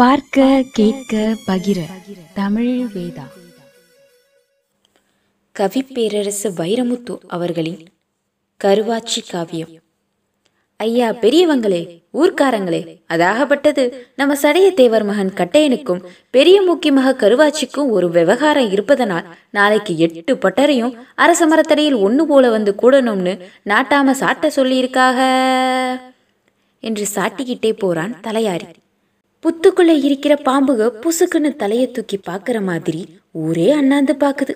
பார்க்க கேட்க பகிர. தமிழ் வேதா. கவிப்பேரரசு வைரமுத்து அவர்களின் கருவாச்சி காவியம். ஐயா பெரியவங்களே ஊர்க்காரங்களே அதாகப்பட்டது நம்ம சடைய தேவர் மகன் கட்டையனுக்கும் பெரிய மூக்கி மக கருவாச்சிக்கும் ஒரு விவகாரம் இருப்பதனால் நாளைக்கு எட்டு பட்டரையும் அரச மரத்தடையில் ஒண்ணு போல வந்து கூடணும்னு நாட்டாம சாட்ட சொல்லியிருக்காக. என்று சாட்டிக்கிட்டே போறான் தலையாரி. புத்துக்குள்ள இருக்கிற பாம்புக புசுக்குன்னு தலைய தூக்கி பார்க்குற மாதிரி ஊரே அண்ணாந்து பாக்குது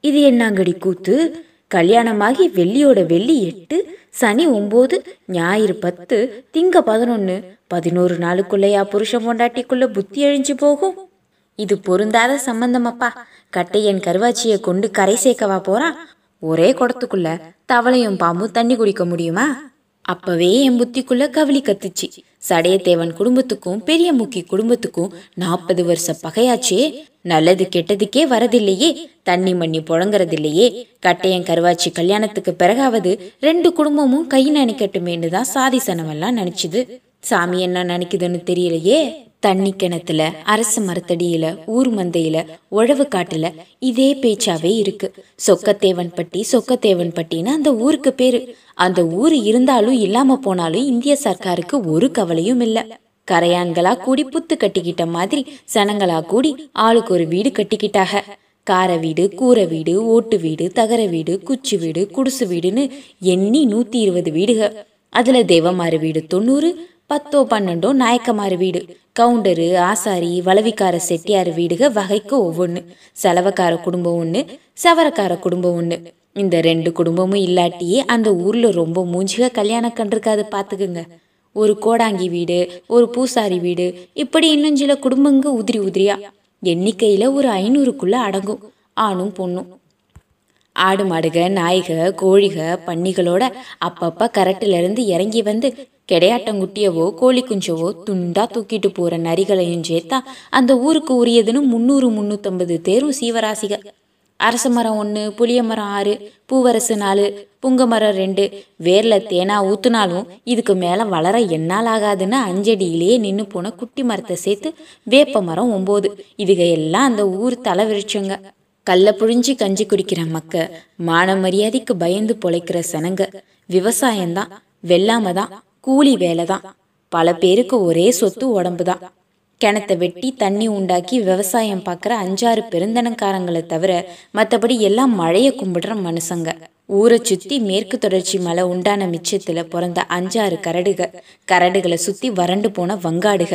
இது என்னங்கடி கூத்து? கல்யாணமாகி வெள்ளியோட வெள்ளி எட்டு சனி ஒம்பது ஞாயிறு பத்து திங்க பதினொன்று பதினோரு நாளுக்குள்ளையா புருஷன் பொண்டாட்டிக்குள்ள புத்தி அழிஞ்சு போகும்? இது பொருந்தாத சம்பந்தமப்பா. கட்டையன் கருவாச்சியை கொண்டு கரை சேர்க்கவா போறான்? ஒரே குடத்துக்குள்ள தவளையும் பாம்பும் தண்ணி குடிக்க முடியுமா? அப்பவே என் புத்திக்குள்ள கவலி கத்துச்சு. சடையத்தேவன் குடும்பத்துக்கும் பெரிய முக்கி குடும்பத்துக்கும் நாற்பது வருஷ பகையாச்சே. நல்லது கெட்டதுக்கே வரதில்லையே தண்ணி மண்ணி புழங்குறதில்லையே. கட்டையன் கருவாச்சி கல்யாணத்துக்கு பிறகாவது ரெண்டு குடும்பமும் கை நினைக்கட்டுமேன்னு தான் சாதி சனமெல்லாம் நினைச்சுது. சாமி என்ன நினைக்குதுன்னு தெரியலையே? தண்ணி கிணத்துல அரசு மரத்தடியில ஊர் மந்தையில உழவு காட்டுல இதே பேச்சாவே இருக்கு. சொக்கத்தேவன் பட்டி சொக்கத்தேவன் பட்டின்னு அந்த ஊருக்கு பேரு. அந்த ஊர் இருந்தாலும் இல்லாம போனாலும் இந்திய சர்க்காருக்கு ஒரு கவலையும் இல்ல. கரையான்களா கூடி புத்து கட்டிக்கிட்ட மாதிரி சனங்களா கூடி ஆளுக்கு ஒரு வீடு கட்டிக்கிட்டாக. கார வீடு கூரை வீடு ஓட்டு வீடு தகர வீடு குச்சி வீடு குடிசு வீடுன்னு எண்ணி நூத்தி இருபது வீடுக. அதுல தேவமாறு வீடு தொண்ணூறு பத்தோ பன்னெண்டோ நாயக்கமாறு வீடு. கவுண்டரு ஆசாரி வளவிக்கார செட்டியார் வீடுக வகைக்கு ஒவ்வொன்று செலவக்கார குடும்பம் ஒன்று சவரக்கார குடும்பம் ஒன்று இந்த ரெண்டு குடும்பமும் இல்லாட்டியே அந்த ஊர்ல ரொம்ப மூஞ்சிக கல்யாணம் கண்டிருக்காது பார்த்துக்குங்க ஒரு கோடாங்கி வீடு ஒரு பூசாரி வீடு இப்படி இன்னும் சில குடும்பங்க உதிரி உதிரியா. எண்ணிக்கையில ஒரு ஐநூறுக்குள்ள அடங்கும் ஆணும் பொண்ணும். ஆடு மாடுக நாய்க கோழிக பன்னிகளோட அப்பப்ப கரட்டுல இருந்து இறங்கி வந்து கெடையாட்டங்குட்டியவோ கோழி குஞ்சவோ துண்டா தூக்கிட்டு போற நரிகளையும் சேர்த்தா அந்த ஊருக்கு உரியதுன்னு முந்நூறு முந்நூற்றம்பது தேரும் சீவராசிக. அரச மரம் ஒன்று புளிய மரம் ஆறு பூவரசு நாலு புங்க மரம் ரெண்டு வேர்ல தேனா ஊத்துனாலும் இதுக்கு மேலே வளர என்னால் ஆகாதுன்னு அஞ்சடியிலேயே நின்று போன குட்டி மரத்தை சேர்த்து வேப்ப மரம் ஒம்பது. இதுக எல்லாம் அந்த ஊர் தலை விரிச்சங்க கல்ல புழிஞ்சு கஞ்சி குடிக்கிற மக்க மான மரியாதைக்கு பயந்து பொழைக்கிற சனங்க. விவசாயம்தான் வெள்ளாம தான். கூலி வேலை தான் பல பேருக்கு ஒரே சொத்து உடம்பு தான் கிணத்தை வெட்டி தண்ணி உண்டாக்கி விவசாயம் பார்க்குற அஞ்சாறு பெருந்தனக்காரங்களை தவிர மற்றபடி எல்லாம் மழையை கும்பிடுற மனுஷங்க. ஊரை சுற்றி மேற்கு தொடர்ச்சி மலை உண்டான மிச்சத்தில் பிறந்த அஞ்சாறு கரடுக. கரடுகளை சுற்றி வறண்டு போன வங்காடுக.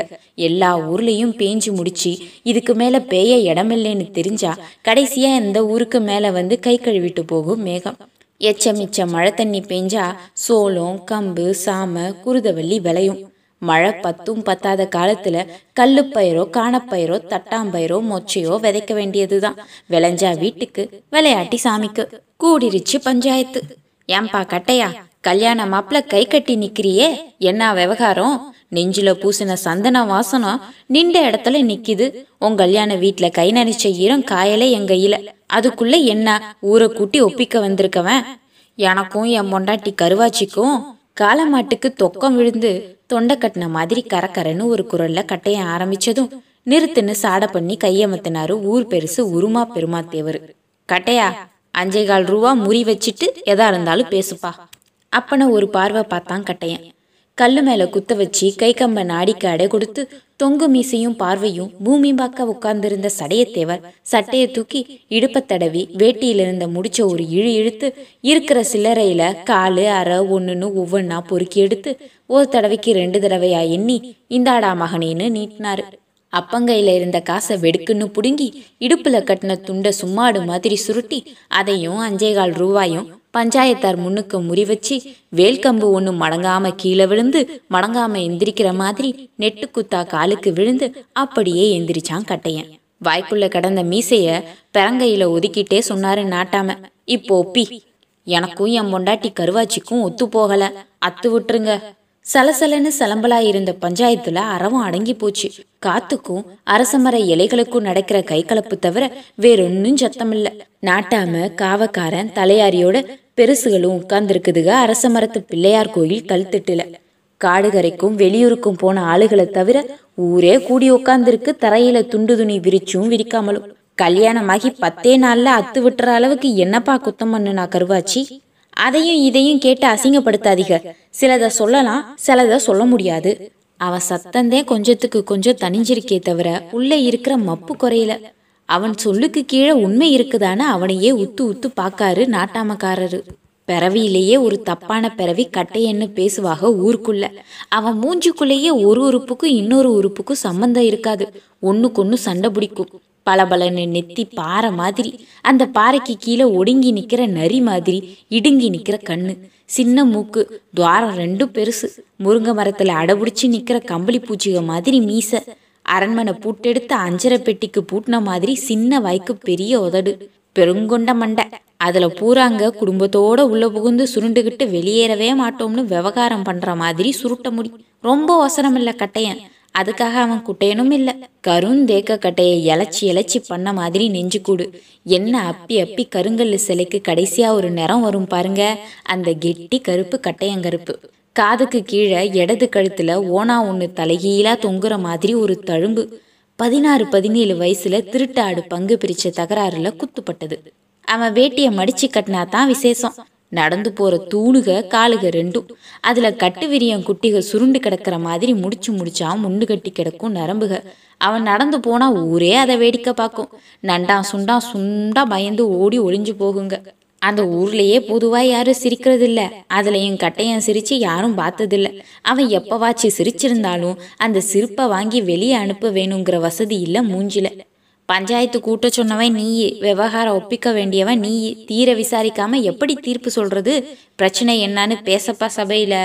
எல்லா ஊர்லேயும் பேஞ்சு முடிச்சு இதுக்கு மேலே பேய இடமில்லைன்னு தெரிஞ்சா கடைசியாக இந்த ஊருக்கு மேலே வந்து கை கழுவிட்டு போகும் மேகம். எச்ச மழை தண்ணி பெஞ்சா சோளம் கம்பு சாம குருதவள்ளி விளையும். மழை பத்தும் பத்தாத காலத்துல கல்லுப்பயிரோ காணப்பயிரோ தட்டாம்பயிரோ மொச்சையோ விதைக்க வேண்டியதுதான். விளைஞ்சா வீட்டுக்கு விளையாட்டி சாமிக்கு. கூடிருச்சு பஞ்சாயத்து. ஏன்பா கட்டையா கல்யாண மாப்பிள கை கட்டி நிக்கிறியே? என்ன விவகாரம்? நெஞ்சில பூசின சந்தன வாசனம் நின்ற இடத்துல நிக்குது. உன் கல்யாண வீட்டுல கை நனைச்ச ஈரம் காயலே என் கையில அதுக்குள்ள என்ன ஊரை கூட்டி ஒப்பிக்க வந்திருக்கவன்? எனக்கும் என் பொண்டாட்டி கருவாச்சிக்கும் காலமாட்டுக்கு தொக்கம் விழுந்து தொண்டை கட்டின மாதிரி கரக்கரன்னு ஒரு குரல்ல கட்டைய ஆரம்பிச்சதும் நிறுத்துன்னு சாட பண்ணி கையமத்தினாரு ஊர் பெருசு உருமா பெருமா தேவர் கட்டையா அஞ்சே கால் ரூபா முறி வச்சிட்டு எதா இருந்தாலும் பேசுப்பா. அப்பன ஒரு பார்வை பார்த்தான் கட்டையன். கல்லு மேல குத்த வச்சு கை கம்ப நாடிக்கு அடை கொடுத்து தொங்கு மீசையும் பார்வையும் பூமி பாக்க உட்கார்ந்திருந்த சடையத்தேவர் சட்டையை தூக்கி இடுப்ப தடவி வேட்டியிலிருந்த முடிச்ச ஒரு இழு இழுத்து இருக்கிற சில்லறையில காலு அரை ஒண்ணுன்னு ஒவ்வொன்னா பொறுக்கி எடுத்து ஒரு தடவைக்கு ரெண்டு தடவையா எண்ணி இந்தாடா மகனேன்னு நீட்டினாரு. அப்பங்கையில இருந்த காசை வெடுக்குன்னு புடுங்கி இடுப்புல கட்டின துண்டை சும்மாடு மாதிரி சுருட்டி அதையும் அஞ்சேகால் ரூபாயும் பஞ்சாயத்தார் முன்னுக்கு முறி வச்சு வேல்கம்பு ஒன்று மடங்காம கீழே விழுந்து மடங்காம எந்திரிக்கிற மாதிரி நெட்டு குத்தா காலுக்கு விழுந்து அப்படியே எந்திரிச்சான் கட்டையன். வாய்க்குள்ள கடந்த மீசைய பெரங்கையில ஒதுக்கிட்டே சொன்னாரு நாட்டாம இப்போ பி எனக்கும் என் பொண்டாட்டி கருவாச்சிக்கும் ஒத்து போகல. அத்து விட்டுருங்க. சலசலன்னு சலம்பலா இருந்த பஞ்சாயத்துல அறவும் அடங்கி போச்சு. காத்துக்கும் அரசமர இலைகளுக்கும் நடக்கிற கை கலப்பு தவிர வேறொன்னும் சத்தம் இல்ல நாட்டாம காவக்காரன் தலையாரியோட பெருசுகளும் உட்கார்ந்துருக்குதுக அரசமரத்து பிள்ளையார் கோயில் கல்திட்டுல காடுகரைக்கும் வெளியூருக்கும் போன ஆளுகளை தவிர ஊரே கூடி உட்காந்துருக்கு தரையில துண்டு துணி விரிச்சும் விரிக்காமலும். கல்யாணமாகி பத்தே நாள்ல அத்து விட்டுற அளவுக்கு என்னப்பா குத்தம் பண்ணுனா கருவாச்சி? அதையும் இதையும் கேட்டு அசிங்கப்படுத்தாதீங்க. சிலதை சொல்லலாம் சிலதை சொல்ல முடியாது. அவ சத்தந்தே கொஞ்சத்துக்கு கொஞ்சம் தனிஞ்சிருக்கே தவிர உள்ளே இருக்கிற மப்பு குறையல. அவன் சொல்லுக்கு கீழே உண்மை இருக்குதான்னு அவனையே உத்து உத்து பார்க்காரு நாட்டாமக்காரரு. பிறவியிலேயே ஒரு தப்பான பிறவி கட்டையன்னு பேசுவாக ஊருக்குள்ள. அவன் மூஞ்சிக்குள்ளேயே ஒரு உறுப்புக்கும் இன்னொரு உறுப்புக்கும் சம்பந்தம் இருக்காது. ஒண்ணுக்கொன்னு சண்டை பிடிக்கும். பளபளன்னு நெத்தி பாறை மாதிரி. அந்த பாறைக்கு கீழே ஒடுங்கி நிக்கிற நரி மாதிரி இடுங்கி நிக்கிற கண்ணு. சின்ன மூக்கு துவாரம் ரெண்டும் பெருசு. முருங்கை மரத்துல அடபுடிச்சு நிக்கிற கம்பளி பூச்சிக மாதிரி மீச. அரண்மனை பூட்டெடுத்த அஞ்சரை பெட்டிக்கு பூட்டின மாதிரி சின்ன வாய்க்கு பெரிய உதடு. பெருங்கொண்ட மண்டை. அதுல பூராங்க குடும்பத்தோட உள்ள புகுந்து சுருண்டுகிட்டு வெளியேறவே மாட்டோம்னு விவகாரம் பண்ற மாதிரி சுருட்ட முடி. ரொம்ப அவசரம் இல்ல கட்டையன். அதுக்காக அவன் குட்டையனும் இல்ல. கருந்தேக்க கட்டையை இலச்சி இலச்சி பண்ண மாதிரி நெஞ்சு கூடு. என்ன அப்பி அப்பி கருங்கல்லு சிலைக்கு கடைசியா ஒரு நிறம் வரும் பாருங்க. அந்த கெட்டி கருப்பு கட்டையங்கருப்பு. காதுக்கு கீழே இடது கழுத்துல ஓனா ஒன்று தலைகீழா தொங்குற மாதிரி ஒரு தழும்பு. பதினாறு பதினேழு வயசுல திருட்டாடு பங்கு பிரிச்ச தகராறுல குத்துப்பட்டது. அவன் வேட்டியை மடிச்சு கட்டினா தான் விசேஷம். நடந்து போற தூணுக காலுக ரெண்டும். அதுல கட்டு விரியம் குட்டிக சுருண்டு கிடக்கிற மாதிரி முடிச்சு முடிச்சா முண்டு கட்டி கிடக்கும் நரம்புக. அவன் நடந்து போனா ஊரே அதை வேடிக்கை பார்க்கும். நண்டா சுண்டா சுண்டா பயந்து ஓடி ஒளிஞ்சு போகுங்க. அந்த ஊர்லயே பொதுவா யாரும் சிரிக்கிறது இல்ல அதுலயும் கட்டையன் சிரிச்சு யாரும் பார்த்ததில்ல. அவன் எப்பவாச்சு சிரிச்சிருந்தாலும் அந்த சிரிப்பை வாங்கி வெளியே அனுப்ப வேணுங்கிற வசதி இல்ல மூஞ்சில. பஞ்சாயத்து கூட்ட சொன்னவன் நீயே விவகாரம் ஒப்பிக்க வேண்டியவன் நீயே. தீர விசாரிக்காம எப்படி தீர்ப்பு சொல்றது? பிரச்சனை என்னன்னு பேசப்பா சபையில.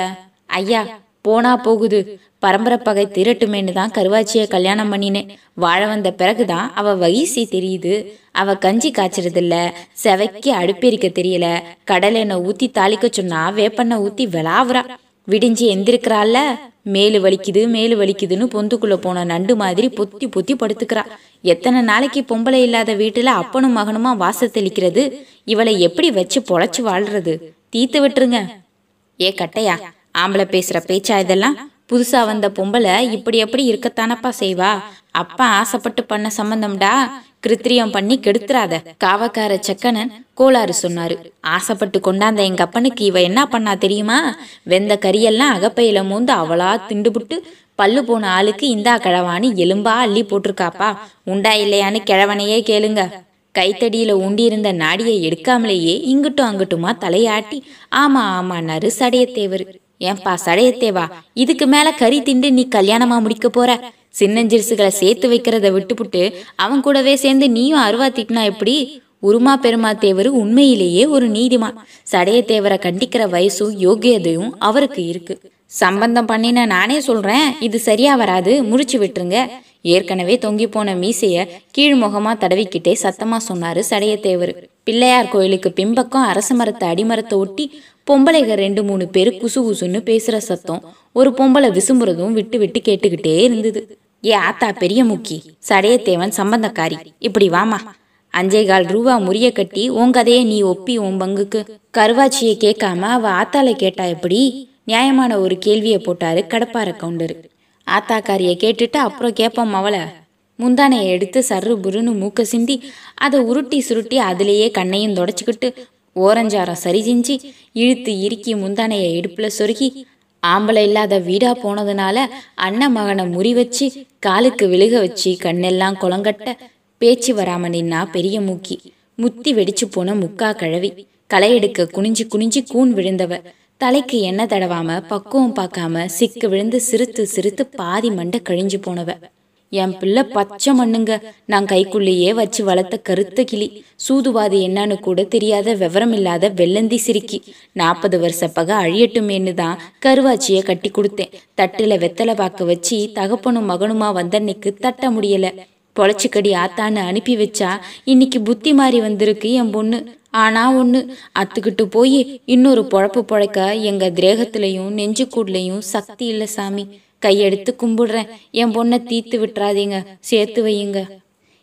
ஐயா போனா போகுது. பரம்பரை பகை திரட்டுமேன்னு தான் கருவாச்சியை கல்யாணம் பண்ணினேன். வாழ வந்த பிறகுதான் அவ வயசி தெரியுது. அவ கஞ்சி காய்ச்சறதில்ல செவைக்கு அடுப்பெரிக்க தெரியல. கடலை எண்ணெய் ஊத்தி தாளிக்க சொன்னா வேப்பெண்ணெய் ஊத்தி விளாவுறா. விடிஞ்சு எந்திருக்கிறாள்ல. மேலு வலிக்குது மேலு வலிக்குதுன்னு பொந்துக்குள்ள போன நண்டு மாதிரி பொத்தி பொத்தி படுத்துக்கிறா. எத்தனை நாளைக்கு பொம்பளை இல்லாத வீட்டுல அப்பனும் மகனுமா வாச தெளிக்கிறது? இவளை எப்படி வச்சு பொழைச்சு வாழ்றது? தீத்து விட்டுருங்க. ஏ கட்டையா ஆம்பளை பேசுற பேச்சா இதெல்லாம்? புதுசா வந்த பொம்பளை இப்படி எப்படி இருக்கத்தானப்பா செய்வா? அப்பா ஆசைப்பட்டு பண்ண சம்பந்தம்டா. கிருத்திரியம் பண்ணி கெடுத்துறாத. காவக்கார செக்கனன் கோளாறு சொன்னாரு. ஆசைப்பட்டு கொண்டாந்த எங்க அப்பனுக்கு இவ என்ன பண்ணா தெரியுமா? வெந்த கறியெல்லாம் அகப்பையில மூந்து அவளா திண்டுபுட்டு பல்லு போன ஆளுக்கு இந்தா கிழவான்னு எலும்பா அள்ளி போட்டிருக்காப்பா. உண்டா இல்லையான்னு கிழவனையே கேளுங்க. கைத்தடியில ஊண்டியிருந்த நாடியை எடுக்காமலேயே இங்கிட்டும் அங்கிட்டுமா தலையாட்டி ஆமா ஆமான்னாரு சடையத்தேவர். ஏன்பா சடையத்தேவா இதுக்கு மேல கறி திண்டு நீ கல்யாணமா முடிக்க போற? சின்னஞ்சிறுசுகளை சேர்த்து வைக்கிறத விட்டுப்புட்டு அவன் கூடவே சேர்ந்து நீயும் அருவா திட்டினா எப்படி? உருமா பெருமா தேவர் உண்மையிலேயே ஒரு நீதிமான். சடையத்தேவரை கண்டிக்கிற வயசும் யோகியதையும் அவருக்கு இருக்கு. சம்பந்தம் பண்ணின நானே சொல்றேன் இது சரியா வராது முடிச்சு விட்டுருங்க. ஏற்கனவே தொங்கி போன மீசைய கீழ்முகமா தடவிக்கிட்டே சத்தமா சொன்னாரு சடையத்தேவர். பிள்ளையார் கோயிலுக்கு பின்பக்கம் அரச மரத்தை அடிமரத்தை ஒட்டி பொம்பளைக ரெண்டு மூணு பேர் குசு குசுன்னு பேசுற சத்தம். ஒரு பொம்பளை விசும்புறதும் விட்டு விட்டு கேட்டுக்கிட்டே இருந்தது. ஏ ஆத்தா பெரிய முக்கி சடையத்தேவன் சம்பந்தக்காரி. இப்படி வாமா. அஞ்சே கால் ரூபா முறிய கட்டி உன் கதையை நீ ஒப்பி உன் பங்குக்கு. கருவாச்சியை கேட்காம அவ ஆத்தால கேட்டா எப்படி? நியாயமான ஒரு கேள்வியை போட்டாரு கடப்பார கவுண்டரு. ஆத்தாக்காரியை கேட்டுட்டு அப்புறம் கேட்போம் அவளை. முந்தானையை எடுத்து சர்ரு புருன்னு மூக்க சிந்தி அதை உருட்டி சுருட்டி அதிலேயே கண்ணையும் தொடச்சிக்கிட்டு ஓரஞ்சாரம் சரி செஞ்சு இழுத்து இறுக்கி முந்தானையை இடுப்புல சொருகி ஆம்பளை இல்லாத வீடா போனதுனால அண்ணன் மகனை முறி வச்சு காலுக்கு விழுக வச்சு கண்ணெல்லாம் குளங்கட்ட பேச்சு வராம நின்னா பெரிய மூக்கி. முத்தி வெடிச்சு போன முக்கா கழவி. களை எடுக்க குனிஞ்சு குனிஞ்சு கூன் விழுந்தவ. தலைக்கு எண்ணெய் தடவாம பக்குவம் பார்க்காம சிக்கு விழுந்து சிரித்து சிரித்து பாதி மண்டை கழிஞ்சு போனவ. என் பிள்ளை பச்சை மண்ணுங்க. நான் கைக்குள்ளேயே வச்சு வளர்த்த கருத்த கிளி. சூதுவாது என்னன்னு கூட தெரியாத விவரம் இல்லாத வெள்ளந்தி சிரிக்கி. நாற்பது வருஷ பக அழியட்டுமேன்னு தான் கருவாச்சிய கட்டி கொடுத்தேன். தட்டுல வெத்தலை பார்க்க வச்சு தகப்பனும் மகனுமா வந்தன்னைக்கு தட்ட முடியல. பொழைச்சிக்கடி ஆத்தான்னு அனுப்பி வச்சா இன்னைக்கு புத்தி மாறி வந்திருக்கு என் பொண்ணு. ஆனா ஒண்ணு அத்துக்கிட்டு போய் இன்னொரு பொழப்பு பொழைக்க எங்க திரேகத்திலையும் நெஞ்சுக்கூட்லையும் சக்தி இல்ல சாமி. கையெடுத்து கும்பிடுறேன். என் பொண்ணை தீத்து விட்டுறாதீங்க. சேர்த்து வையுங்க.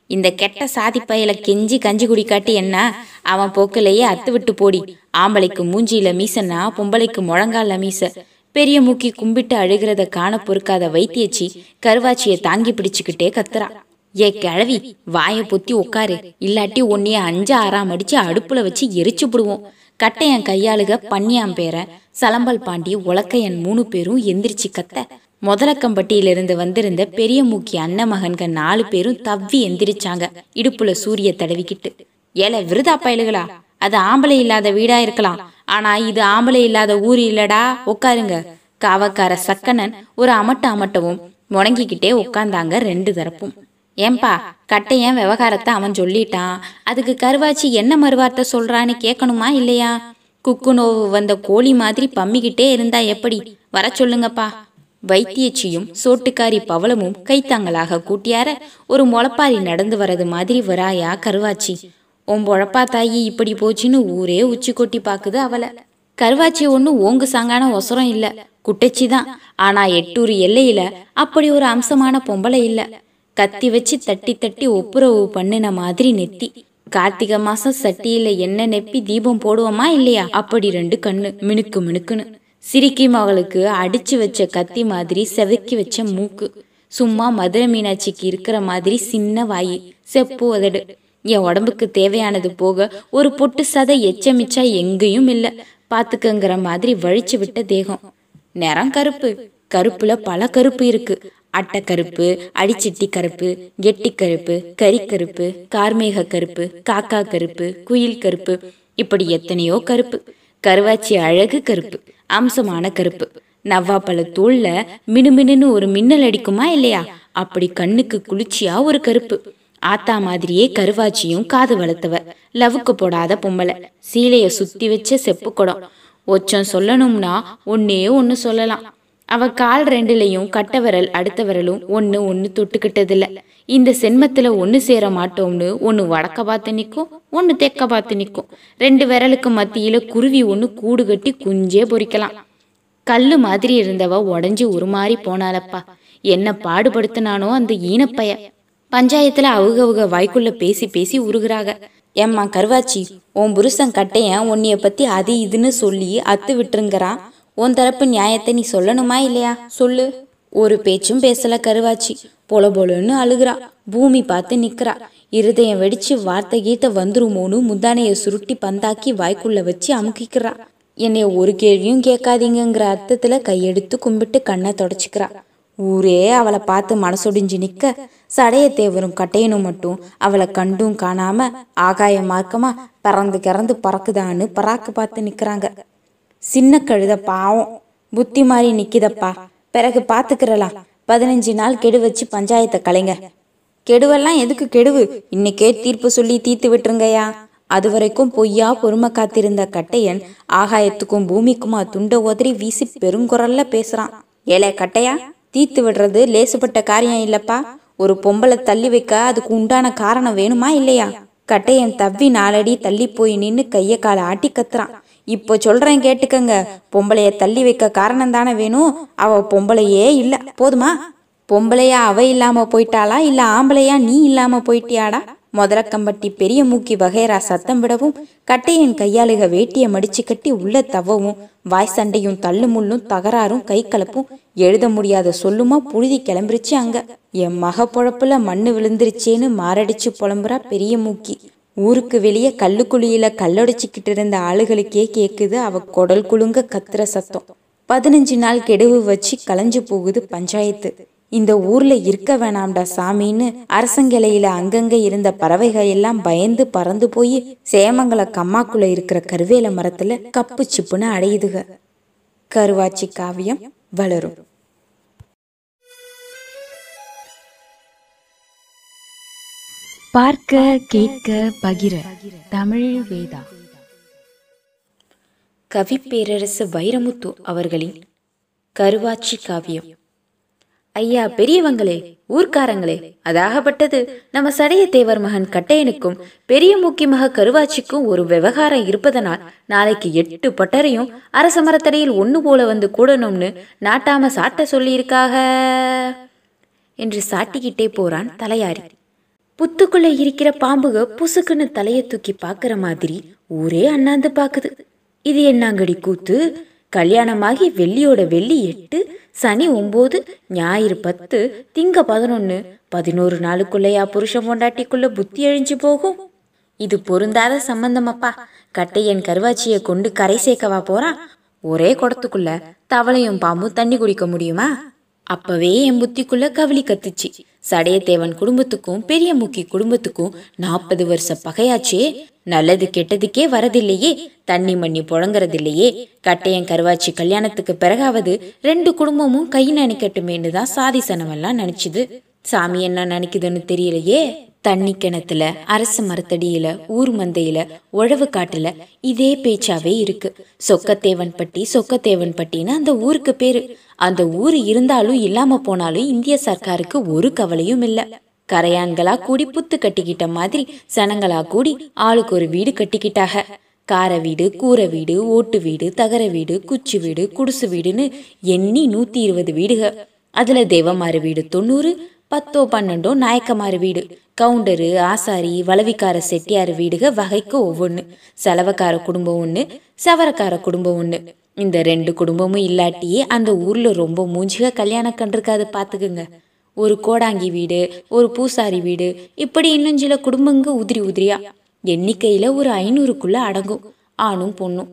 இந்த கெட்ட சாதி பயல கெஞ்சி கஞ்சி குடி காட்டி என்ன? அவன் போக்கிலேயே அத்து விட்டு போடி. ஆம்பளைக்கு மூஞ்சியில மீசன்னா பொம்பளைக்கு முழங்கால மீச. பெரிய மூக்கி கும்பிட்டு அழுகிறத காண பொறுக்காத வைத்தியச்சி கருவாச்சியை தாங்கி பிடிச்சுக்கிட்டே கத்துறா. ஏ கிழவி வாயை பொத்தி உட்காரு இல்லாட்டி உன்னைய அஞ்சு ஆறாம் அடிச்சு அடுப்புல வச்சு எரிச்சு விடுவோம் கட்டையன் கையாளுக பன்னியாம் பேர. சலம்பல் பாண்டி உலக்கையன் மூணு பேரும் எந்திரிச்சு கத்த. முதலக்கம்பட்டியிலிருந்து வந்திருந்த பெரிய மூக்கி அண்ணன் மகன்க நாலு பேரும் தவ்வி எந்திரிச்சாங்க. இடுப்புல சூரிய தடவிக்கிட்டு. ஏல விருதா பயலுகளா? அது ஆம்பளை இல்லாத வீடா இருக்கலாம். ஆனா இது ஆம்பளை இல்லாத ஊர் இல்லடா. உட்காருங்க காவக்கார சக்கனன் ஒரு அமட்ட அமட்டவும் முடங்கிக்கிட்டே உட்கார்ந்தாங்க ரெண்டு தரப்பும். ஏன்பா கட்டையன் விவகாரத்தை அவன் சொல்லிட்டான்? அதுக்கு கருவாச்சி என்ன மறுவார்த்தை சொல்றான்னு கேட்கணுமா இல்லையா? குக்கு நோவு வந்த கோழி மாதிரி பம்மிக்கிட்டே இருந்தா எப்படி? வர சொல்லுங்கப்பா. வைத்தியச்சியும் சோட்டுக்காரி பவளமும் கைத்தாங்களாக கூட்டியார ஒரு முளப்பாரி நடந்து வரது மாதிரி வராயா கருவாச்சி? உன் பொழப்பா தாயி இப்படி போச்சுன்னு ஊரே உச்சி கொட்டி பாக்குது அவளை. கருவாச்சி ஒன்றும் ஓங்கு சாங்கான ஒசரம் இல்ல குட்டச்சி தான் ஆனா எட்டூர் எல்லையில அப்படி ஒரு அம்சமான பொம்பளை இல்லை. கத்தி வச்சு தட்டி தட்டி ஒப்புரவு பண்ணின மாதிரி நெத்தி. கார்த்திகை மாசம் சட்டியில எண்ணெய் நெப்பி தீபம் போடுவோமா இல்லையா? அப்படி ரெண்டு கண்ணு. மினுக்கு மினுக்குன்னு. சிரிக்கி மகளுக்கு அடிச்சு வச்ச கத்தி மாதிரி செதுக்கி வச்ச மூக்கு. சும்மா மதுரை மீனாட்சிக்கு இருக்கிற மாதிரி சின்ன வாயி. செப்பு உதடு என் உடம்புக்கு தேவையானது போக ஒரு பொட்டு சதை எச்சமிச்சா எங்கேயும் இல்லை. பார்த்துக்கங்கிற மாதிரி வழிச்சு விட்ட தேகம். நிறம் கருப்பு. கருப்புல பல கருப்பு இருக்கு. அட்டக்கருப்பு அடிச்சிட்டி கருப்பு கெட்டி கருப்பு கறிக்கருப்பு கார்மேக கருப்பு காக்கா கருப்பு குயில் கருப்பு இப்படி எத்தனையோ கருப்பு. கருவாச்சி அழகு கருப்பு அம்சமான கருப்பு. நவ்வாப்பழ தூள்ல மினுமினுன்னு ஒரு மின்னல் அடிக்குமா இல்லையா? அப்படி கண்ணுக்கு குளிர்ச்சியா ஒரு கருப்பு. ஆத்தா மாதிரியே கருவாச்சியும் காது வளர்த்தவ. லவுக்கு போடாத பொம்பளை. சீலைய சுத்தி வச்ச செப்பு குடம். ஒச்சம் சொல்லணும்னா ஒன்னே ஒன்னு சொல்லலாம். அவ கால் ரெண்டுலையும் கட்ட விரல் அடுத்த விரலும் ஒன்னு ஒன்னு தொட்டுக்கிட்டதில்ல. இந்த செண்மத்துல ஒன்னு சேர மாட்டோம்னு ஒன்னு வடக்க பார்த்து நிற்கும் ஒன்னு தெக்க பார்த்து நிற்கும் ரெண்டு விரலுக்கு மத்தியில குருவி ஒன்னு கூடு கட்டி குஞ்சே பொறிக்கலாம். கல்லு மாதிரி இருந்தவ உடஞ்சி உருமாறி போனாலப்பா என்ன பாடுபடுத்தினானோ அந்த ஈனப்பைய. பஞ்சாயத்துல அவுக அவுக வாய்க்குள்ள பேசி பேசி உருகுறாங்க ஏம்மா கருவாச்சி உன் புருஷன் கட்டையன் உன்னைய பத்தி அது இதுன்னு சொல்லி அத்து விட்டுருங்கிறான். உன் தரப்பு நியாயத்தை நீ சொல்லணுமா இல்லையா? சொல்லு. ஒரு பேச்சும் பேசல கருவாச்சி. பொல பொலன்னு அழுகுறா. பூமி பார்த்து நிக்கிறா. இருதயம் வெடிச்சு வார்த்தை கீத்த வந்துருமோன்னு முந்தானைய சுருட்டி பந்தாக்கி வாய்க்குள்ள வச்சு அமுக்கிக்கிறா. என்னைய ஒரு கேள்வியும் கேட்காதீங்கங்கிற அர்த்தத்துல கையெடுத்து கும்பிட்டு கண்ணை தொடச்சிக்கிறா. ஊரே அவளை பார்த்து மனசொடிஞ்சு நிக்க. சடையத்தேவரும் கட்டையனும் மட்டும் அவளை கண்டும் காணாம ஆகாய மார்க்கமா பறந்து கிறந்து பறக்குதான்னு பராக்கு பார்த்து நிக்கிறாங்க. சின்ன கழுத பாவம். புத்தி மாறி நிக்குதப்பா. பிறகு பாத்துக்கிறலாம். பதினஞ்சு நாள் கெடு வச்சு பஞ்சாயத்தை கலைங்க. கெடுவெல்லாம் எதுக்கு கெடுவு? இன்னைக்கே தீர்ப்பு சொல்லி தீர்த்து விட்டுருங்கயா அது வரைக்கும் பொய்யா பொறுமை காத்திருந்த கட்டையன் ஆகாயத்துக்கும் பூமிக்குமா துண்ட உதறி வீசி பெருங்குரல்ல பேசுறான். ஏலே கட்டையா தீர்த்து விடுறது லேசுப்பட்ட காரியம் இல்லப்பா. ஒரு பொம்பளை தள்ளி வைக்க அதுக்கு உண்டான காரணம் வேணுமா இல்லையா? கட்டையன் தவ்வி நாலடி தள்ளி போய் நின்னு கைய காலை ஆட்டி கத்துறான். இப்போ சொல்றேன் கேட்டுக்கங்க. பொம்பளைய தள்ளி வைக்க காரணம் தானே வேணும் அவ பொம்பளையே இல்ல. போதுமா? பொம்பளையா அவ இல்லாம போயிட்டாளா? இல்ல ஆம்பளையா நீ இல்லாம போயிட்டியாடா? முதலக்கம்பட்டி பெரிய மூக்கி வகைரா சத்தம் விடவும் கட்டையின் கையாளுக வேட்டிய மடிச்சு கட்டி உள்ள தவவும் வாய் சண்டையும் தள்ளு முள்ளும் தகராறும் கை கலப்பும் எழுத முடியாத சொல்லுமா புழுதி கிளம்பிருச்சு அங்க. என் மக பொழப்புல மண்ணு விழுந்துருச்சேன்னு மாரடிச்சு புலம்புறா பெரிய மூக்கி. ஊருக்கு வெளியே கல்லுக்குழியில கல்லொடைச்சிக்கிட்டு இருந்த ஆளுகளுக்கே கேக்குது அவ குடல் குலுங்க கத்துற சத்தம். பதினஞ்சு நாள் கெடுவு வச்சு கலைஞ்சு போகுது பஞ்சாயத்து. இந்த ஊர்ல இருக்க வேணாம்டா சாமின்னு அரசங்கிளையில அங்கங்க இருந்த பறவைகள் எல்லாம் பயந்து பறந்து போய் சேமங்கல கம்மாக்குள்ள இருக்கிற கருவேல மரத்துல கப்பு சிப்புன்னு அடையுதுக. கருவாச்சி காவியம் வளரும். பார்க்க கேட்க பகிர. தமிழ் வேதா. கவி பேரரசு வைரமுத்து அவர்களின் கருவாச்சி காவியம். ஐயா பெரியவங்களே ஊர்க்காரங்களே அதாகப்பட்டது. நம்ம சடையத்தேவர் மகன் கட்டையனுக்கும் பெரிய மூக்கி மக கருவாச்சிக்கும் ஒரு விவகாரம் இருப்பதனால் நாளைக்கு எட்டு பட்டரையும் அரச மரத்தடையில் ஒன்று போல வந்து கூடணும்னு நாட்டாம சாட்ட சொல்லியிருக்காக. என்று சாட்டிக்கிட்டே போறான் தலையாரி. புத்துக்குள்ள இருக்கிற பாம்புக புசுக்குன்னு தலைய தூக்கி பாக்குற மாதிரி ஊரே அண்ணாந்து பாக்குது இது என்னங்கடி கூத்து? கல்யாணமாகி வெள்ளியோட வெள்ளி எட்டு சனி ஒம்பது ஞாயிறு பத்து திங்க பதினொன்று பதினோரு நாளுக்குள்ளையா புருஷன் பொண்டாட்டிக்குள்ள புத்தி அழிஞ்சு போகும்? இது பொருந்தாத சம்பந்தமப்பா. கட்டையன் கருவாச்சியை கொண்டு கரை சேர்க்கவா போறான்? ஒரே குடத்துக்குள்ள தவளையும் பாம்பும் தண்ணி குடிக்க முடியுமா? அப்பவே என் புத்திக்குள்ள கவலி கத்துச்சு. சடையத்தேவன் குடும்பத்துக்கும் பெரிய முக்கி குடும்பத்துக்கும் நாற்பது வருஷ பகையாச்சே. நல்லது கெட்டதுக்கே வரதில்லையே. தண்ணி மண்ணி புழங்குறதில்லையே. கட்டையன் கருவாச்சி கல்யாணத்துக்கு பிறகாவது ரெண்டு குடும்பமும் கை நினைக்கட்டுமேன்னு தான் சாதி சனமெல்லாம் நினைச்சுது. சாமி என்ன நினைக்குதுன்னு தெரியலையே? தண்ணி கிணத்துல அரசு மரத்தடியில ஊர் மந்தையில உழவு காட்டுல இதே பேச்சாவே இருக்கு. சொக்கத்தேவன் பட்டி சொக்கத்தேவன் பட்டின்னு அந்த ஊருக்கு பேரு. அந்த ஊர் இருந்தாலும் இல்லாம போனாலும் இந்திய சர்க்காருக்கு ஒரு கவலையும் இல்ல. கரையான்களா கூடி புத்து கட்டிக்கிட்ட மாதிரி சனங்களா கூடி ஆளுக்கு ஒரு வீடு கட்டிக்கிட்டாக. கார வீடு கூரை வீடு ஓட்டு வீடு தகர வீடு குச்சி வீடு குடிசு வீடுன்னு எண்ணி நூத்தி இருபது வீடுக. அதுல தேவமாறு வீடு தொண்ணூறு பத்தோ பன்னெண்டோ நாயக்கமாறு வீடு. கவுண்டரு ஆசாரி வளவிக்கார செட்டியார் வீடுக வகைக்கு ஒவ்வொன்று செலவக்கார குடும்பம் ஒன்று சவரக்கார குடும்பம் ஒன்று இந்த ரெண்டு குடும்பமும் இல்லாட்டியே அந்த ஊர்ல ரொம்ப மூஞ்சிக கல்யாணம் கண்டிருக்காது பார்த்துக்குங்க ஒரு கோடாங்கி வீடு ஒரு பூசாரி வீடு இப்படி இன்னும் சில குடும்பங்க உதிரி உதிரியா. எண்ணிக்கையில ஒரு ஐநூறுக்குள்ள அடங்கும். ஆணும் பொண்ணும்.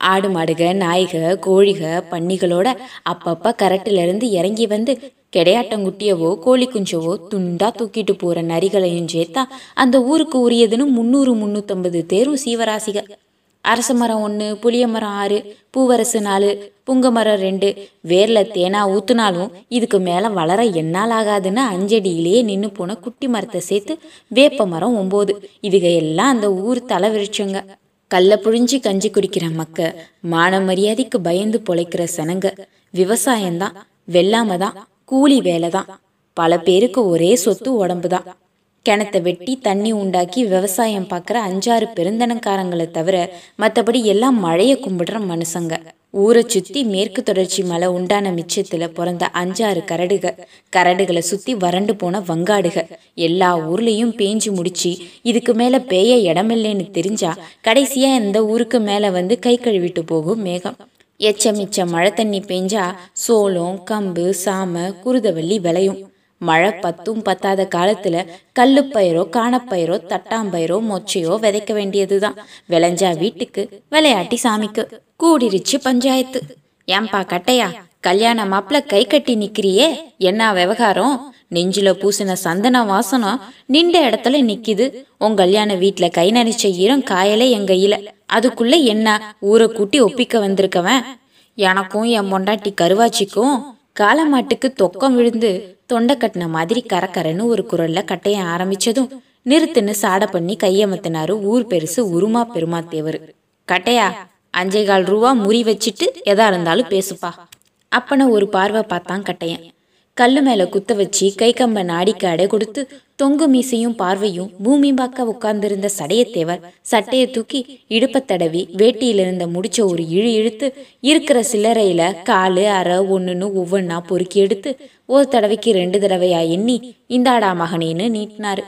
ஆடு மாடுக நாய்க கோழிக பன்னிகளோட அப்பப்ப கரட்டிலிருந்து இறங்கி வந்து கிடையாட்டங்குட்டியவோ கோழி குஞ்சவோ துண்டா தூக்கிட்டு போற நரிகளையும் சேர்த்தா அந்த ஊருக்கு உரியதுன்னு முந்நூறு முந்நூற்றம்பது தேரும் சீவராசிக அரச மரம் ஒன்று புளிய மரம் ஆறு பூவரசு நாலு புங்க மரம் ரெண்டு வேர்ல தேனா ஊத்துனாலும் இதுக்கு மேலே வளர என்னால் ஆகாதுன்னு அஞ்சடியிலேயே நின்று போன குட்டி மரத்தை சேர்த்து வேப்ப மரம் ஒம்பது. இதுக எல்லாம் அந்த ஊர் தலை விரிச்சங்க கல்ல புழிஞ்சு கஞ்சி குடிக்கிற மக்க மான மரியாதைக்கு பயந்து பொழைக்கிற சனங்க. விவசாயம்தான் வெள்ளாம தான். கூலி வேலை தான் பல பேருக்கு ஒரே சொத்து உடம்பு தான் கிணத்தை வெட்டி தண்ணி உண்டாக்கி விவசாயம் பார்க்குற அஞ்சாறு பெருந்தனக்காரங்களை தவிர மற்றபடி எல்லாம் மழையை கும்பிடுற மனுஷங்க ஊரை சுற்றி மேற்கு தொடர்ச்சி மலை உண்டான மிச்சத்தில் பிறந்த அஞ்சாறு கரடுக கரடுகளை சுற்றி வறண்டு போன வங்காடுக எல்லா ஊர்லேயும் பேஞ்சு முடிச்சு இதுக்கு மேலே பேய இடமில்லைன்னு தெரிஞ்சா கடைசியாக இந்த ஊருக்கு மேலே வந்து கை கழுவிட்டு போகும் மேகம். எச்ச மிச்ச மழை தண்ணி பெஞ்சா சோளம் கம்பு சாம குருதவள்ளி விளையும். மழை பத்தும் பத்தாத காலத்துல கல்லுப்பயிரோ காணப்பயிரோ தட்டாம்பயிரோ மொச்சையோ விதைக்க வேண்டியதுதான். விளைஞ்சா வீட்டுக்கு விளையாட்டி சாமிக்கு. கூடிருச்சு பஞ்சாயத்து. ஏன்பா கட்டையா கல்யாண மாப்பிள கை கட்டி நிக்கிறியே? என்ன விவகாரம்? நெஞ்சில பூசின சந்தன வாசனம் நின்ற இடத்துல நிக்குது. உன் கல்யாண வீட்டுல கை நனைச்ச ஈரம் காயலே என் கையில அதுக்குள்ள என்ன ஊரை கூட்டி ஒப்பிக்க வந்திருக்கவன்? எனக்கும் என் பொண்டாட்டி கருவாச்சிக்கும் காலமாட்டுக்கு தொக்கம் விழுந்து தொண்டை கட்டின மாதிரி கரக்கரன்னு ஒரு குரல்ல கட்டைய ஆரம்பிச்சதும் நிறுத்துன்னு சாட பண்ணி கையமத்தினாரு ஊர் பெருசு உருமா பெருமா தேவர் கட்டையா அஞ்சே கால் ரூபா முறி வச்சிட்டு எதா இருந்தாலும் பேசுப்பா. அப்பன ஒரு பார்வை பார்த்தான் கட்டையன். கல்லு மேல குத்த வச்சு கை கம்ப நாடிக்கு அடை கொடுத்து தொங்கு மீசையும் பார்வையும் பூமி பார்க்க உட்கார்ந்திருந்த சடையத்தேவர் சட்டையை தூக்கி இடுப்பை தடவி வேட்டியிலிருந்த முடிச்ச ஒரு இழு இழுத்து இருக்கிற சில்லறையில காலு அரை ஒண்ணுன்னு ஒவ்வொன்றா பொறுக்கி எடுத்து ஒரு தடவைக்கு ரெண்டு தடவையா எண்ணி இந்தாடா மகனேன்னு நீட்டினாரு.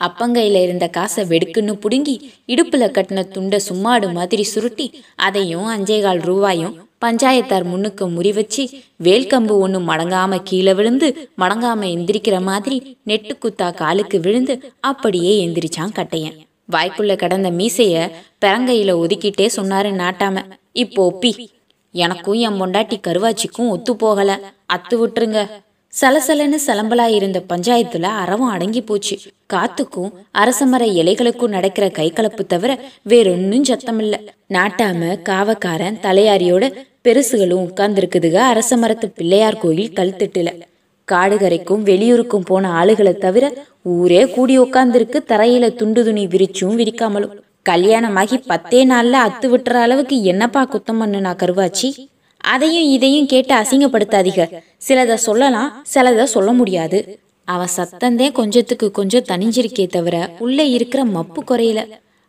அப்பங்கையில இருந்த காசை வெடுக்குன்னு புடுங்கி இடுப்புல கட்டின துண்டை சும்மாடு மாதிரி சுருட்டி அதையும் அஞ்சேகால் ரூபாயும் பஞ்சாயத்தார் முன்னுக்கு முறி வச்சு வேல்கம்பு ஒன்று மடங்காம கீழே விழுந்து மடங்காம எந்திரிக்கிற மாதிரி நெட்டு குத்தா காலுக்கு விழுந்து அப்படியே எந்திரிச்சான் கட்டையன். வாய்க்குள்ள கடந்த மீசைய பெரங்கையில ஒதுக்கிட்டே சொன்னாரு நாட்டாம இப்போ பி எனக்கும் என் பொண்டாட்டி கருவாச்சிக்கும் ஒத்து போகல. அத்து விட்டுருங்க. சலசலன்னு சலம்பலா இருந்த பஞ்சாயத்துல அறவும் அடங்கி போச்சு. காத்துக்கும் அரசமர இலைகளுக்கும் நடக்கிற கை கலப்பு தவிர வேறொன்னும் சத்தமில்ல. நாட்டாம காவக்காரன் தலையாரியோட பெருசுகளும் உட்கார்ந்துருக்குதுக. அரச மரத்து பிள்ளையார் கோயில் கல்திட்டுல. காடுகரைக்கும் வெளியூருக்கும் போன ஆளுகளை தவிர ஊரே கூடி உட்காந்துருக்கு தரையில துண்டு துணி விரிச்சும் விரிக்காமலும். கல்யாணமாகி பத்தே நாள்ல அத்து விட்டுற அளவுக்கு என்னப்பா குத்தம் பண்ணுனா கருவாச்சி? அதையும் இதையும் கேட்டு அசிங்கப்படுத்தாதீங்க சிலதை சொல்லலாம் சிலதை சொல்ல முடியாது. அவ சத்தந்தே கொஞ்சத்துக்கு கொஞ்சம் தனிஞ்சிருக்கே தவிர உள்ள இருக்கிற மப்பு குறையல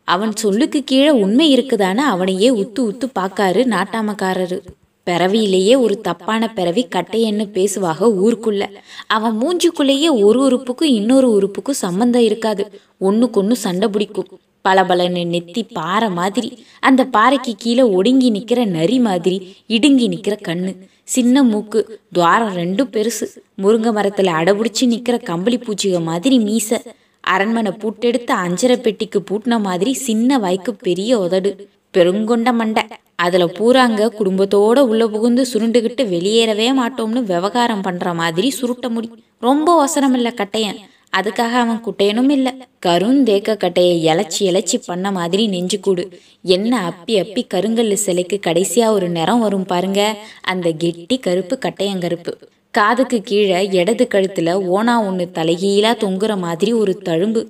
அவன் சொல்லுக்கு கீழே உண்மை இருக்குதான்னு அவனையே உத்து உத்து பார்க்காரு நாட்டாமக்காரரு. பிறவியிலேயே ஒரு தப்பான பிறவி கட்டையன்னு பேசுவாக ஊருக்குள்ள. அவன் மூஞ்சுக்குள்ளேயே ஒரு உறுப்புக்கும் இன்னொரு உறுப்புக்கும் சம்பந்தம் இருக்காது. ஒண்ணுக்கொன்னு சண்டை பிடிக்கும். பளபளன்னு நெத்தி பாறை மாதிரி. அந்த பாறைக்கு கீழே ஒடுங்கி நிக்கிற நரி மாதிரி இடுங்கி நிக்கிற கண்ணு. சின்ன மூக்கு துவாரம் ரெண்டும் பெருசு. முருங்கை மரத்துல அடபுடிச்சு நிக்கிற கம்பளி பூச்சிக மாதிரி மீசை. அரண்மனை பூட்டெடுத்து அஞ்சரை பெட்டிக்கு பூட்டின மாதிரி சின்ன வாய்க்கு பெரிய உதடு. பெருங்கொண்ட மண்டை. அதுல பூராங்க குடும்பத்தோட உள்ள புகுந்து சுருண்டுகிட்டு வெளியேறவே மாட்டோம்னு விவகாரம் பண்ற மாதிரி சுருட்ட முடி. ரொம்ப அவசரம் இல்ல கட்டையன். அதுக்காக அவன் குட்டையனும் இல்ல. கருந்தேக்க கட்டையை இழைச்சி இழைச்சி பண்ண மாதிரி நெஞ்சு கூடு. என்ன அப்பி அப்பி கருங்கல்லு சிலைக்கு கடைசியா ஒரு நிறம் வரும் பாருங்க. அந்த கெட்டி கருப்பு கட்டையங்கருப்பு. காதுக்கு கீழே இடது கழுத்துல ஓனா ஒன்று தலைகீழா தொங்குற மாதிரி ஒரு தழும்பு.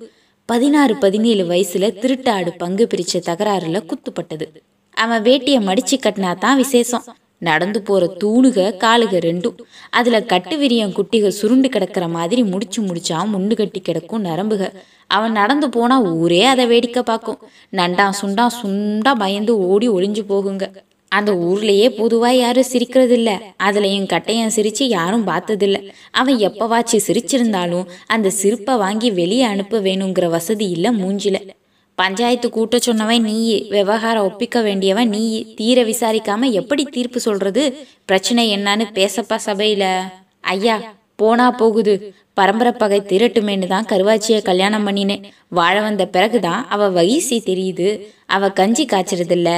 பதினாறு பதினேழு வயசுல திருட்டாடு பங்கு பிரிச்ச தகராறுல குத்துப்பட்டது. அவன் வேட்டியை மடிச்சு கட்டினா தான் விசேஷம். நடந்து போற தூணுக காலுக ரெண்டும். அதுல கட்டு விரியம் குட்டிக சுருண்டு கிடக்கிற மாதிரி முடிச்சு முடிச்சா முண்டு கட்டி கிடக்கும் நரம்புக. அவன் நடந்து போனா ஊரே அதை வேடிக்கை பார்க்கும். நண்டா சுண்டா சுண்டா பயந்து ஓடி ஒளிஞ்சு போகுங்க. அந்த ஊர்லயே பொதுவா யாரும் சிரிக்கிறது இல்ல அதுலயும் கட்டையன் சிரிச்சு யாரும் பார்த்ததில்ல. அவன் எப்பவாச்சு சிரிச்சிருந்தாலும் அந்த சிரிப்பை வாங்கி வெளியே அனுப்ப வேணுங்கிற வசதி இல்ல மூஞ்சில. பஞ்சாயத்து கூட்ட சொன்னவன் நீயே விவகாரம் ஒப்பிக்க வேண்டியவன் நீயே தீர விசாரிக்காம எப்படி தீர்ப்பு சொல்றது? பிரச்சனை என்னன்னு பேசப்பா சபையில. ஐயா போனா போகுது. பரம்பரை பகை திரட்டுமேன்னு தான் கருவாச்சியை கல்யாணம் பண்ணினேன். வாழ வந்த பிறகுதான் அவ வயசி தெரியுது. அவ கஞ்சி காய்ச்சறதில்ல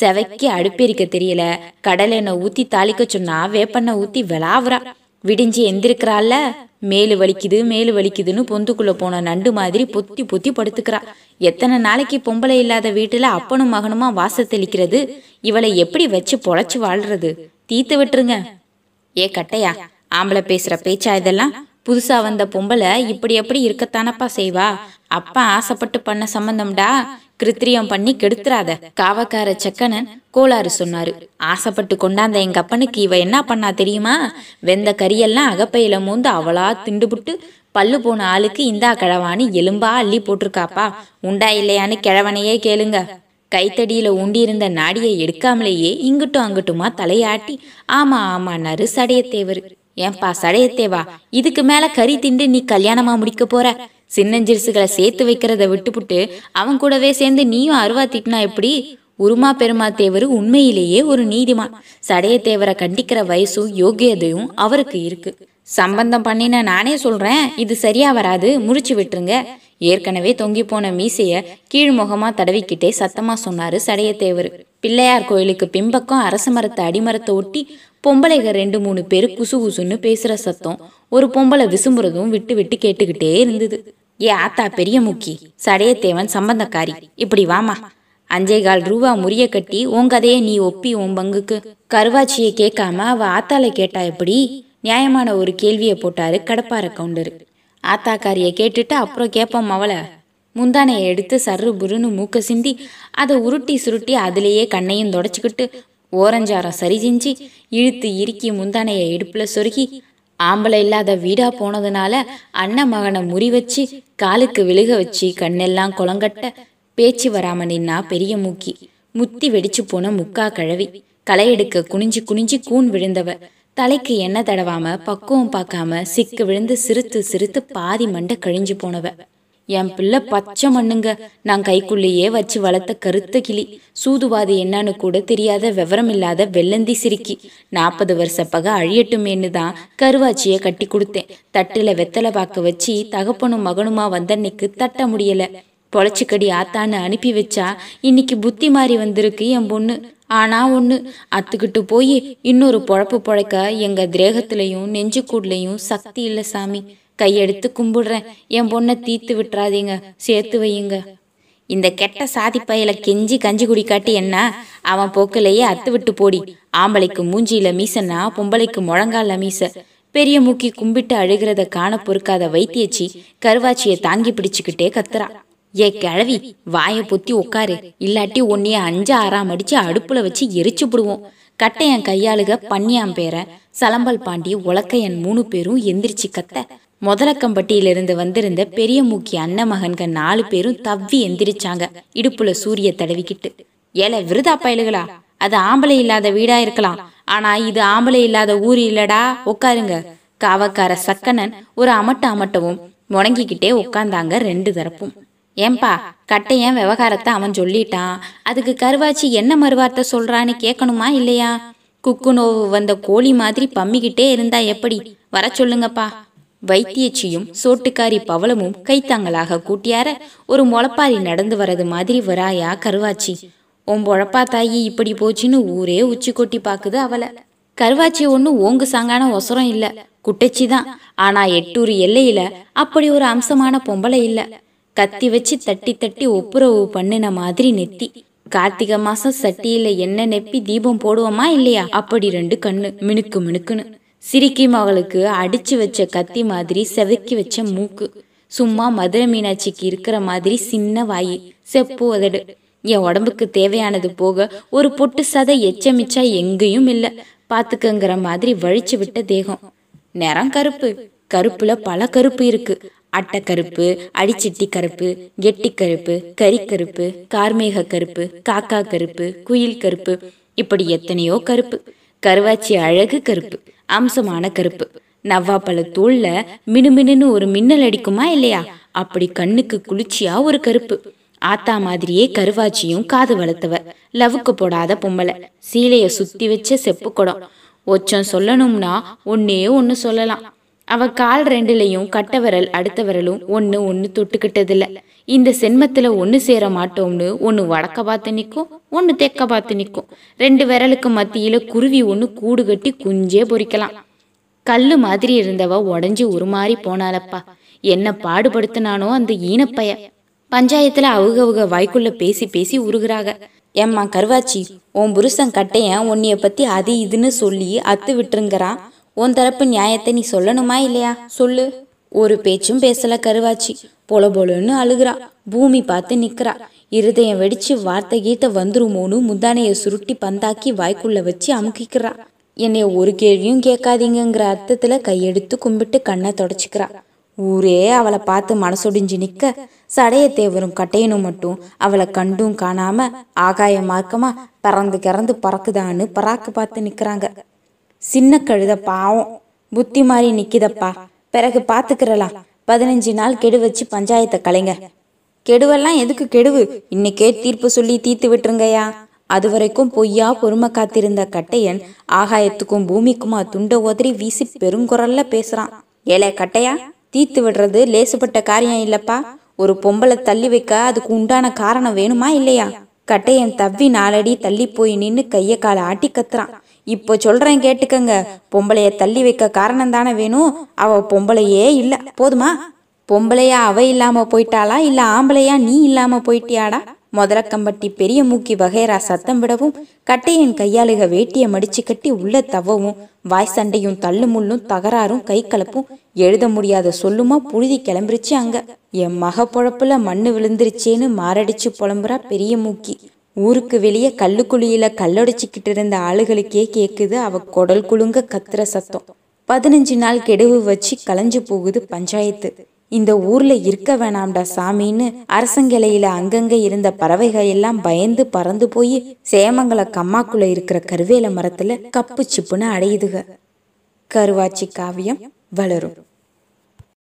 செவைக்கு அடுப்பெரிக்க தெரியல. கடலை எண்ணெய் ஊத்தி தாளிக்க சொன்னா வேப்பெண்ணெய் ஊத்தி விளாவுறா. விடிஞ்சு எந்திருக்கிறாள்ல மேலு வலிக்குது மேலு வலிக்குதுன்னு பொந்துக்குள்ள போன நண்டு மாதிரி பொத்தி பொத்தி படுத்துக்கிறா. எத்தனை நாளைக்கு பொம்பளை இல்லாத வீட்டுல அப்பனும் மகனுமா வாச தெளிக்கிறது? இவளை எப்படி வச்சு பொழைச்சு வாழ்றது? தீத்து விட்டுருங்க. ஏ கட்டையா ஆம்பளை பேசுற பேச்சா இதெல்லாம்? புதுசா வந்த பொம்பளை இப்படி எப்படி இருக்கத்தானப்பா செய்வா? அப்பா ஆசைப்பட்டு பண்ண சம்பந்தம்டா? கிருத்திரியம் பண்ணி கெடுத்துறாத. காவக்கார செக்கனன் கோளாறு சொன்னாரு. ஆசைப்பட்டு கொண்டாந்த எங்க அப்பனுக்கு இவ என்ன பண்ணா தெரியுமா? வெந்த கரியெல்லாம் அகப்பையில மூந்து அவளா திண்டுபுட்டு பல்லு போன ஆளுக்கு இந்தா கிழவான்னு எலும்பா அள்ளி போட்டிருக்காப்பா. உண்டா இல்லையான்னு கிழவனையே கேளுங்க. கைத்தடியில உண்டியிருந்த நாடியை எடுக்காமலேயே இங்கிட்டும் அங்கிட்டுமா தலையாட்டி ஆமா ஆமான்னாரு சடையத்தேவர். ஏன்பா சடையத்தேவா இதுக்கு மேல கறி திண்டு நீ கல்யாணமா முடிக்க போற? சின்னஞ்சிறுசுகளை சேர்த்து வைக்கிறத விட்டுப்புட்டு அவன் கூடவே சேர்ந்து நீயும் அருவா திட்டினா எப்படி? உருமா பெருமா தேவர் உண்மையிலேயே ஒரு நீதிமான். சடையத்தேவரை கண்டிக்கிற வயசும் யோகியதையும் அவருக்கு இருக்கு. சம்பந்தம் பண்ணின நானே சொல்றேன் இது சரியா வராது முறிச்சு விட்டுருங்க. ஏற்கனவே தொங்கி போன மீசைய கீழ்முகமா தடவிக்கிட்டே சத்தமா சொன்னாரு சடையத்தேவர் பிள்ளையார் கோயிலுக்கு பின்பக்கம் அரச மரத்தை அடிமரத்தை ஒட்டி பொம்பளைங்க ரெண்டு மூணு பேர் குசு குசுன்னு பேசுற சத்தம். ஒரு பொம்பளை விசும்புறதும் விட்டு விட்டு கேட்டுக்கிட்டே இருந்தது. ஏ ஆத்தா பெரிய முக்கி. சடையத்தேவன் சம்பந்தக்காரி. இப்படி வாமா. அஞ்சே கால் ரூபா முறிய கட்டி உன் கதையை நீ ஒப்பி உன் பங்குக்கு. கருவாச்சியை கேட்காம அவ ஆத்தால கேட்டா எப்படி? நியாயமான ஒரு கேள்வியை போட்டாரு கடப்பார கவுண்டரு. ஆத்தாக்காரிய கேட்டுட்டு அப்புறம் கேட்போம் அவளை. முந்தானையை எடுத்து சர்ரு புருன்னு மூக்க சிந்தி அதை உருட்டி சுருட்டி அதுலேயே கண்ணையும் தொடச்சிக்கிட்டு ஓரஞ்சாரம் சரி செஞ்சு இழுத்து இறுக்கி முந்தானையை இடுப்புல சொருகி ஆம்பளை இல்லாத வீடா போனதுனால அண்ணன் மகனை முறி வச்சு காலுக்கு விழுக வச்சு கண்ணெல்லாம் குளங்கட்ட பேச்சு வராம நின்னா பெரிய மூக்கி. முத்தி வெடிச்சு போன முக்கா கழவி. களை எடுக்க குனிஞ்சு குனிஞ்சு கூன் விழுந்தவ. தலைக்கு எண்ணெய் தடவாம பக்குவம் பார்க்காம சிக்கு விழுந்து சிரித்து சிரித்து பாதி மண்டை கழிஞ்சு போனவ. என் பிள்ளை பச்சை மண்ணுங்க. நான் கைக்குள்ளேயே வச்சு வளர்த்த கருத்த கிளி. சூதுவாது என்னன்னு கூட தெரியாத விவரம் இல்லாத வெள்ளந்தி சிரிக்கி. நாற்பது வருஷ பக அழியட்டுமேன்னு தான் கருவாச்சியை கட்டி கொடுத்தேன். தட்டுல வெத்தலை பாக்க வச்சு தகப்பனும் மகனுமா வந்தன்னைக்கு தட்ட முடியல. பொழைச்சிக்கடி ஆத்தான்னு அனுப்பி வச்சா இன்னைக்கு புத்தி மாறி வந்திருக்கு என் பொண்ணு. ஆனா ஒண்ணு அத்துக்கிட்டு போய் இன்னொரு பொழப்பு பொழைக்க எங்க திரேகத்திலையும் நெஞ்சுக்கூட்லையும் சக்தி இல்ல சாமி. கையெடுத்து கும்பிடுறேன். என் பொண்ணை தீத்து விட்டுறாதீங்க. சேர்த்து வையுங்க. இந்த கெட்ட சாதி பயல கெஞ்சி கஞ்சி குடிக்காட்டி என்ன? அவன் போக்கிலேயே அத்து விட்டு போடி. ஆம்பளைக்கு மூஞ்சியில மீசன்னா பொம்பளைக்கு முழங்கால மீச. பெரிய மூக்கி கும்பிட்டு அழுகிறத காண பொறுக்காத வைத்தியச்சி கருவாச்சியை தாங்கி பிடிச்சுக்கிட்டே கத்துறா. ஏ கிழவி வாயை பொத்தி உட்காரு. இல்லாட்டி உன்னைய அஞ்சு ஆறாம் அடிச்சு அடுப்புல வச்சு எரிச்சு விடுவோம் கட்டையன் கையாளுக பன்னியாம் பேர. சலம்பல் பாண்டி உலக்கையன் மூணு பேரும் எந்திரிச்சு கத்த. முதலக்கம்பட்டியிலிருந்து வந்திருந்த பெரிய மூக்கி அண்ணன் மகன்க நாலு பேரும் தவ்வி எந்திரிச்சாங்க. இடுப்புல சூரிய தடவிக்கிட்டு. ஏல விருதா பயலுகளா? அது ஆம்பளை இல்லாத வீடா இருக்கலாம். ஆனா இது ஆம்பளை இல்லாத ஊர் இல்லடா. உட்காருங்க காவக்கார சக்கனன் ஒரு அமட்ட அமட்டவும் முடங்கிக்கிட்டே உட்காந்தாங்க ரெண்டு தரப்பும். ஏன்பா கட்டையன் விவகாரத்தை அவன் சொல்லிட்டான்? அதுக்கு கருவாச்சி என்ன மறுவார்த்தை சொல்றான்னு கேட்கணுமா இல்லையா? குக்கு நோவு வந்த கோழி மாதிரி பம்மிக்கிட்டே இருந்தா எப்படி? வர சொல்லுங்கப்பா. வைத்தியச்சியும் சோட்டுக்காரி பவளமும் கைத்தாங்களாக கூட்டியார ஒரு முளப்பாரி நடந்து வரது மாதிரி வராயா கருவாச்சி. உன் பொழப்பா தாயி இப்படி போச்சுன்னு ஊரே உச்சி கொட்டி பாக்குது அவளை. கருவாச்சி ஒன்றும் ஓங்கு சாங்கான ஒசரம் இல்ல குட்டச்சி தான். ஆனா எட்டூர் எல்லையில அப்படி ஒரு அம்சமான பொம்பளை இல்ல. கத்தி வச்சு தட்டி தட்டி ஒப்புரவு பண்ணின மாதிரி நெத்தி. கார்த்திகை மாசம் சட்டியில எண்ணெய் நெப்பி தீபம் போடுவோமா இல்லையா? அப்படி ரெண்டு கண்ணு மினுக்கு மினுக்குன்னு. சிரிக்கி மகளுக்கு அடிச்சு வச்ச கத்தி மாதிரி செதுக்கி வச்ச மூக்கு. சும்மா மதுரை மீனாட்சிக்கு இருக்கிற மாதிரி சின்ன வாய். செப்பு உதடு என் உடம்புக்கு தேவையானது போக ஒரு பொட்டு சதை எச்சமிச்சா எங்கேயும் இல்ல. பாத்துக்கங்கிற மாதிரி வழிச்சு விட்ட தேகம். நிறம் கருப்பு. கருப்புல பல கருப்பு இருக்கு. அட்டக்கருப்பு அடிச்சிட்டி கருப்பு கெட்டி கருப்பு கறிக்கருப்பு கார்மேக கருப்பு காக்கா கருப்பு குயில் கருப்பு. இப்படி எத்தனையோ கருப்பு. கருவாச்சி அழகு கருப்பு அம்சமான கருப்பு. நவ்வாப்பழ தூள்ல மினுமினுன்னு ஒரு மின்னல் அடிக்குமா இல்லையா? அப்படி கண்ணுக்கு குளிர்ச்சியா ஒரு கருப்பு. ஆத்தா மாதிரியே கருவாச்சியும் காது வளர்த்தவ. லவுக்கு போடாத பொம்பளை. சீலைய சுத்தி வச்ச செப்பு குடம். ஒச்சம் சொல்லணும்னா ஒன்னே ஒன்னு சொல்லலாம். அவ கால் ரெண்டுலையும் கட்ட விரல் அடுத்த விரலும் ஒன்னு ஒன்னு தொட்டுக்கிட்டதில்ல. இந்த சென்மத்துல ஒன்னு சேர மாட்டோம்னு ஒன்னு வடக்க பார்த்து நிற்கும் ஒன்னு தெக்க பார்த்து நிற்கும் ரெண்டு விரலுக்கு மத்தியில குருவி ஒன்னு கூடு கட்டி குஞ்சே பொறிக்கலாம். கல்லு மாதிரி இருந்தவ உடஞ்சி உருமாறி போனாலப்பா என்ன பாடுபடுத்தினானோ அந்த ஈனப்பைய. பஞ்சாயத்துல அவுகவுக வாய்க்குள்ள பேசி பேசி உருகுறாங்க ஏம்மா கருவாச்சி உன் புருஷன் கட்டையன் உன்னைய பத்தி அது இதுன்னு சொல்லி அத்து விட்டுருங்கிறான். உன் தரப்பு நியாயத்தை நீ சொல்லணுமா இல்லையா? சொல்லு. ஒரு பேச்சும் பேசல கருவாச்சி. பொல பொலன்னு அழுகுறா. பூமி பார்த்து நிக்கிறா. இருதயம் வெடிச்சு வார்த்தை கீட்ட வந்துருமோன்னு முந்தானைய சுருட்டி பந்தாக்கி வாய்க்குள்ள வச்சு அமுக்கிக்கிறா. என்னைய ஒரு கேள்வியும் கேட்காதீங்கங்கிற அர்த்தத்துல கையெடுத்து கும்பிட்டு கண்ணை தொடச்சிக்கிறா. ஊரே அவளை பார்த்து மனசொடிஞ்சு நிக்க. சடையத்தேவரும் கட்டையனும் மட்டும் அவளை கண்டும் காணாம ஆகாய மார்க்கமா பறந்து கிறந்து பறக்குதான்னு பராக்கு பார்த்து நிக்கிறாங்க. சின்ன கழுத பாவம். புத்தி மாறி நிக்கிதப்பா. பிறகு பாத்துக்கிறலாம் பதினஞ்சு நாள் கெடு வச்சு பஞ்சாயத்தை கலைங்க. கெடுவெல்லாம் எதுக்கு கெடுவு? இன்னைக்கே தீர்ப்பு சொல்லி தீர்த்து விட்டுருங்கயா அது வரைக்கும் பொய்யா பொறுமை காத்திருந்த கட்டையன் ஆகாயத்துக்கும் பூமிக்குமா துண்ட உதறி வீசி பெருங்குரல்ல பேசுறான். ஏலே கட்டையா தீர்த்து விடுறது லேசுப்பட்ட காரியம் இல்லப்பா. ஒரு பொம்பளை தள்ளி வைக்க அதுக்கு உண்டான காரணம் வேணுமா இல்லையா? கட்டையன் தவ்வி நாலடி தள்ளி போய் நின்னு கைய காலை ஆட்டி கத்துறான். இப்போ சொல்றேன் கேட்டுக்கங்க. பொம்பளைய தள்ளி வைக்க காரணம் தானே வேணும் அவ பொம்பளையே இல்ல. போதுமா? பொம்பளையா அவ இல்லாம போயிட்டாளா? இல்ல ஆம்பளையா நீ இல்லாம போயிட்டியாடா? முதலக்கம்பட்டி பெரிய மூக்கி வகைரா சத்தம் விடவும் கட்டையின் கையாளுக வேட்டிய மடிச்சு கட்டி உள்ள தவவும் வாய் சண்டையும் தள்ளு முள்ளும் தகராறும் கை கலப்பும் எழுத முடியாத சொல்லுமா புழுதி கிளம்பிருச்சு அங்க. என் மக பொழப்புல மண்ணு விழுந்துருச்சேன்னு மாரடிச்சு புலம்புறா பெரிய மூக்கி. ஊருக்கு வெளியே கல்லுக்குழியில கல்லொடைச்சிக்கிட்டு இருந்த ஆளுகளுக்கே கேக்குது அவ குடல் குலுங்க கத்துற சத்தம். பதினஞ்சு நாள் கெடுவு வச்சு கலைஞ்சு போகுது பஞ்சாயத்து. இந்த ஊர்ல இருக்க வேணாம்டா சாமின்னு அரசங்கிளையில அங்கங்க இருந்த பறவைகள் எல்லாம் பயந்து பறந்து போய் சேமங்கல கம்மாக்குள்ள இருக்கிற கருவேல மரத்துல கப்பு சிப்புன்னு அடையுதுக. கருவாச்சி காவியம் வளரும்.